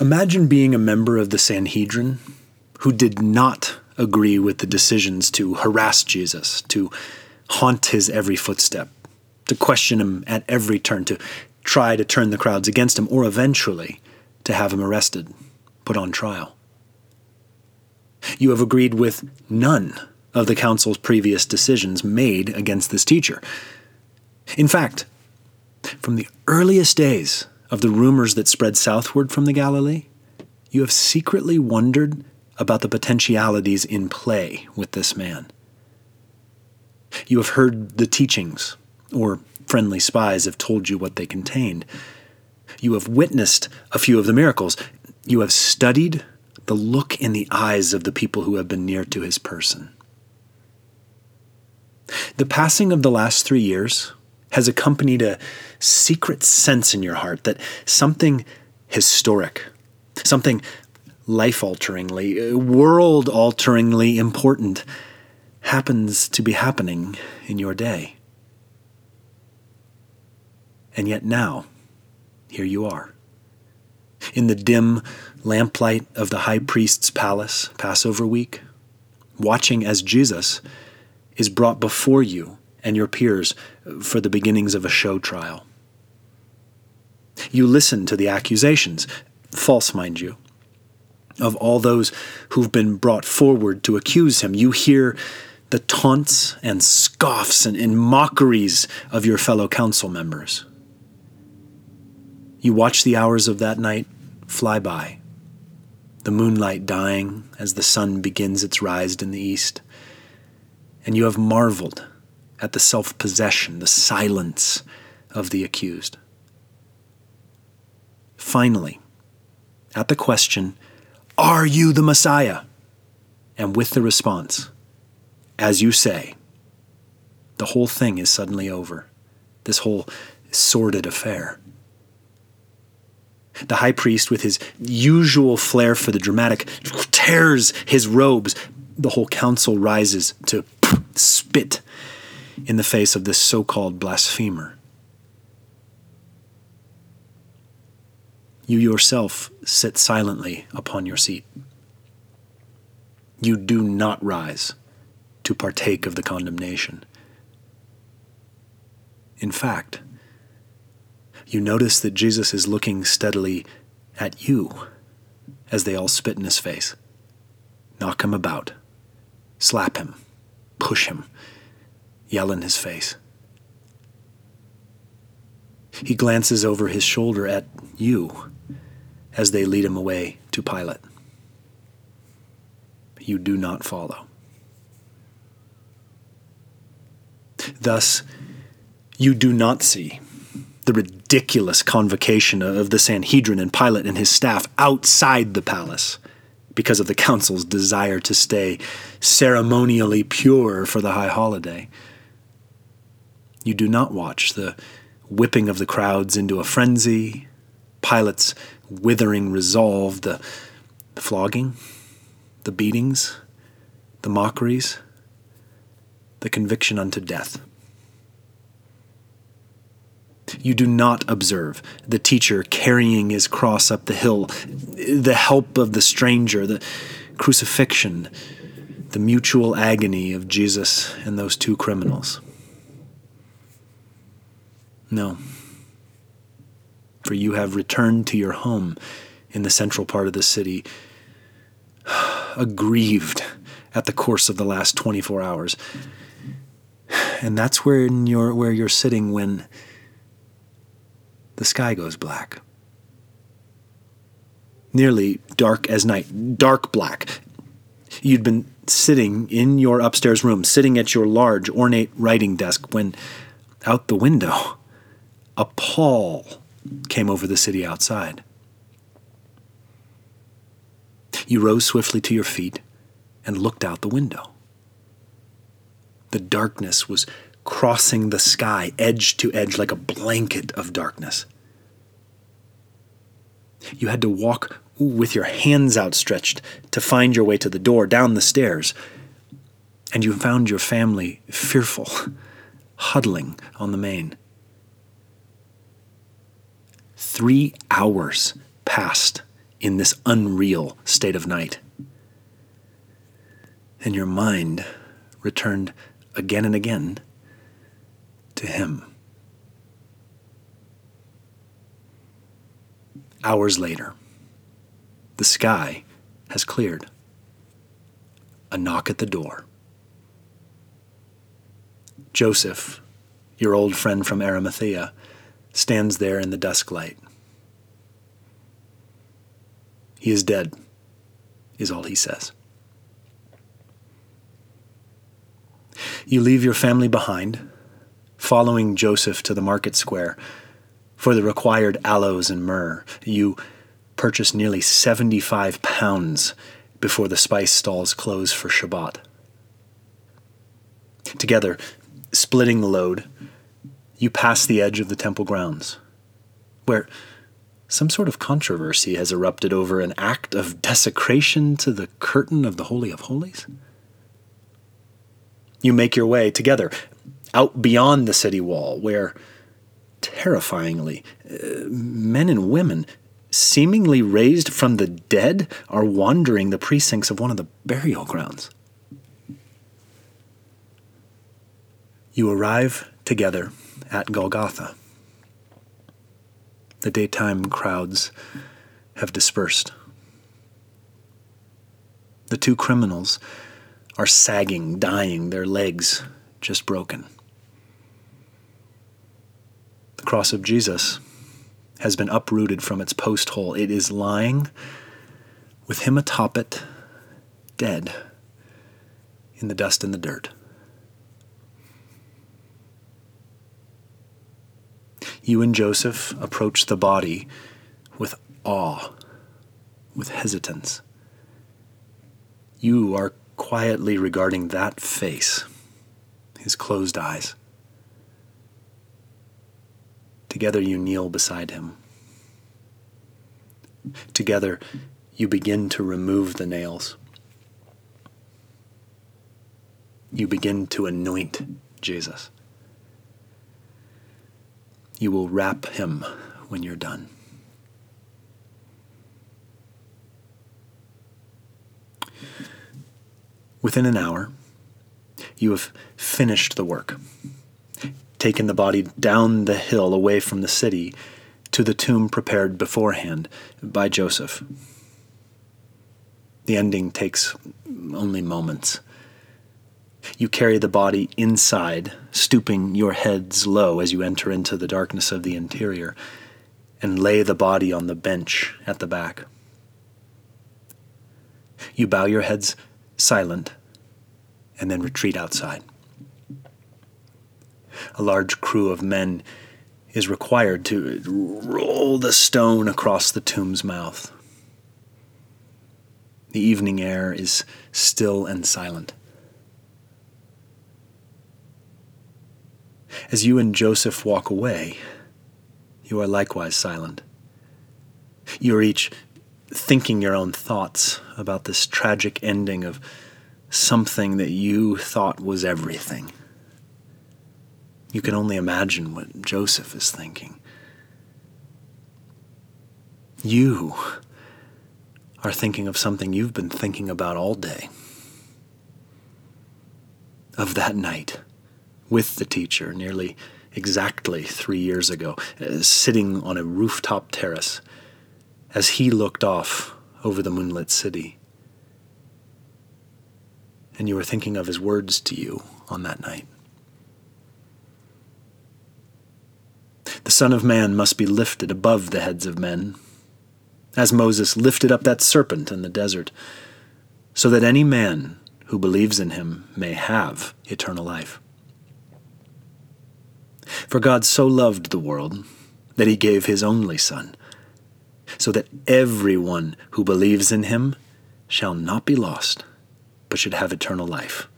Imagine being a member of the Sanhedrin who did not agree with the decisions to harass Jesus, to haunt his every footstep, to question him at every turn, to try to turn the crowds against him, or eventually to have him arrested, put on trial. You have agreed with none of the council's previous decisions made against this teacher. In fact, from the earliest days of the rumors that spread southward from the Galilee, you have secretly wondered about the potentialities in play with this man. You have heard the teachings, or friendly spies have told you what they contained. You have witnessed a few of the miracles. You have studied the look in the eyes of the people who have been near to his person. The passing of the last three years has accompanied a secret sense in your heart that something historic, something life alteringly, uh, world alteringly important happens to be happening in your day. And yet now, here you are. In the dim lamplight of the high priest's palace, Passover week, watching as Jesus is brought before you and your peers for the beginnings of a show trial. You listen to the accusations, false, mind you, of all those who've been brought forward to accuse him. You hear the taunts and scoffs and, and mockeries of your fellow council members. You watch the hours of that night fly by, the moonlight dying as the sun begins its rise in the east, and you have marveled at the self possession, the silence of the accused. Finally, at the question, Are you the Messiah? And with the response, As you say, the whole thing is suddenly over. This whole sordid affair. The high priest, with his usual flair for the dramatic, tears his robes. The whole council rises to spit in the face of this so called blasphemer. You yourself sit silently upon your seat. You do not rise to partake of the condemnation. In fact, you notice that Jesus is looking steadily at you as they all spit in his face. Knock him about, slap him, push him, yell in his face. He glances over his shoulder at you as they lead him away to Pilate. You do not follow. Thus, you do not see the ridiculous convocation of the Sanhedrin and Pilate and his staff outside the palace because of the council's desire to stay ceremonially pure for the high holiday. You do not watch the whipping of the crowds into a frenzy, Pilate's withering resolve, the flogging, the beatings, the mockeries, the conviction unto death. You do not observe the teacher carrying his cross up the hill, the help of the stranger, the crucifixion, the mutual agony of Jesus and those two criminals. No. For you have returned to your home in the central part of the city, aggrieved at the course of the last 24 hours. And that's where you're, where you're sitting when the sky goes black. Nearly dark as night, dark black. You'd been sitting in your upstairs room, sitting at your large, ornate writing desk, when out the window, a pall came over the city outside. You rose swiftly to your feet and looked out the window. The darkness was crossing the sky edge to edge like a blanket of darkness. You had to walk with your hands outstretched to find your way to the door, down the stairs. And you found your family fearful, huddling on the main. Three hours passed in this unreal state of night. And your mind returned again and again to Him. Hours later, the sky has cleared. A knock at the door. Joseph, your old friend from Arimathea, stands there in the dusk light. He is dead, is all he says. You leave your family behind, following Joseph to the market square for the required aloes and myrrh. You purchase nearly 75 pounds before the spice stalls close for Shabbat. Together, splitting the load, you pass the edge of the temple grounds, where some sort of controversy has erupted over an act of desecration to the curtain of the Holy of Holies? You make your way together out beyond the city wall, where, terrifyingly, uh, men and women, seemingly raised from the dead, are wandering the precincts of one of the burial grounds. You arrive together at Golgotha the daytime crowds have dispersed. The two criminals are sagging, dying, their legs just broken. The cross of Jesus has been uprooted from its post hole. It is lying with him atop it, dead in the dust and the dirt. You and Joseph approach the body with awe, with hesitance. You are quietly regarding that face, his closed eyes. Together you kneel beside him. Together you begin to remove the nails. You begin to anoint Jesus. You will wrap him when you're done. Within an hour, you have finished the work, taken the body down the hill away from the city to the tomb prepared beforehand by Joseph. The ending takes only moments. You carry the body inside, stooping your heads low as you enter into the darkness of the interior, and lay the body on the bench at the back. You bow your heads silent and then retreat outside. A large crew of men is required to roll the stone across the tomb's mouth. The evening air is still and silent. As you and Joseph walk away, you are likewise silent. You are each thinking your own thoughts about this tragic ending of something that you thought was everything. You can only imagine what Joseph is thinking. You are thinking of something you've been thinking about all day. Of that night with the teacher nearly exactly three years ago, uh, sitting on a rooftop terrace as he looked off over the moonlit city. And you were thinking of his words to you on that night. The Son of Man must be lifted above the heads of men, as Moses lifted up that serpent in the desert, so that any man who believes in him may have eternal life. For God so loved the world that he gave his only Son, so that everyone who believes in him shall not be lost, but should have eternal life.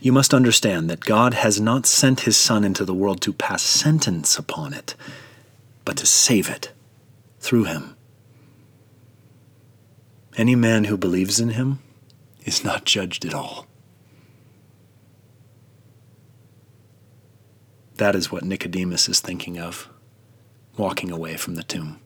You must understand that God has not sent his Son into the world to pass sentence upon it, but to save it through him. Any man who believes in him is not judged at all. That is what Nicodemus is thinking of, walking away from the tomb.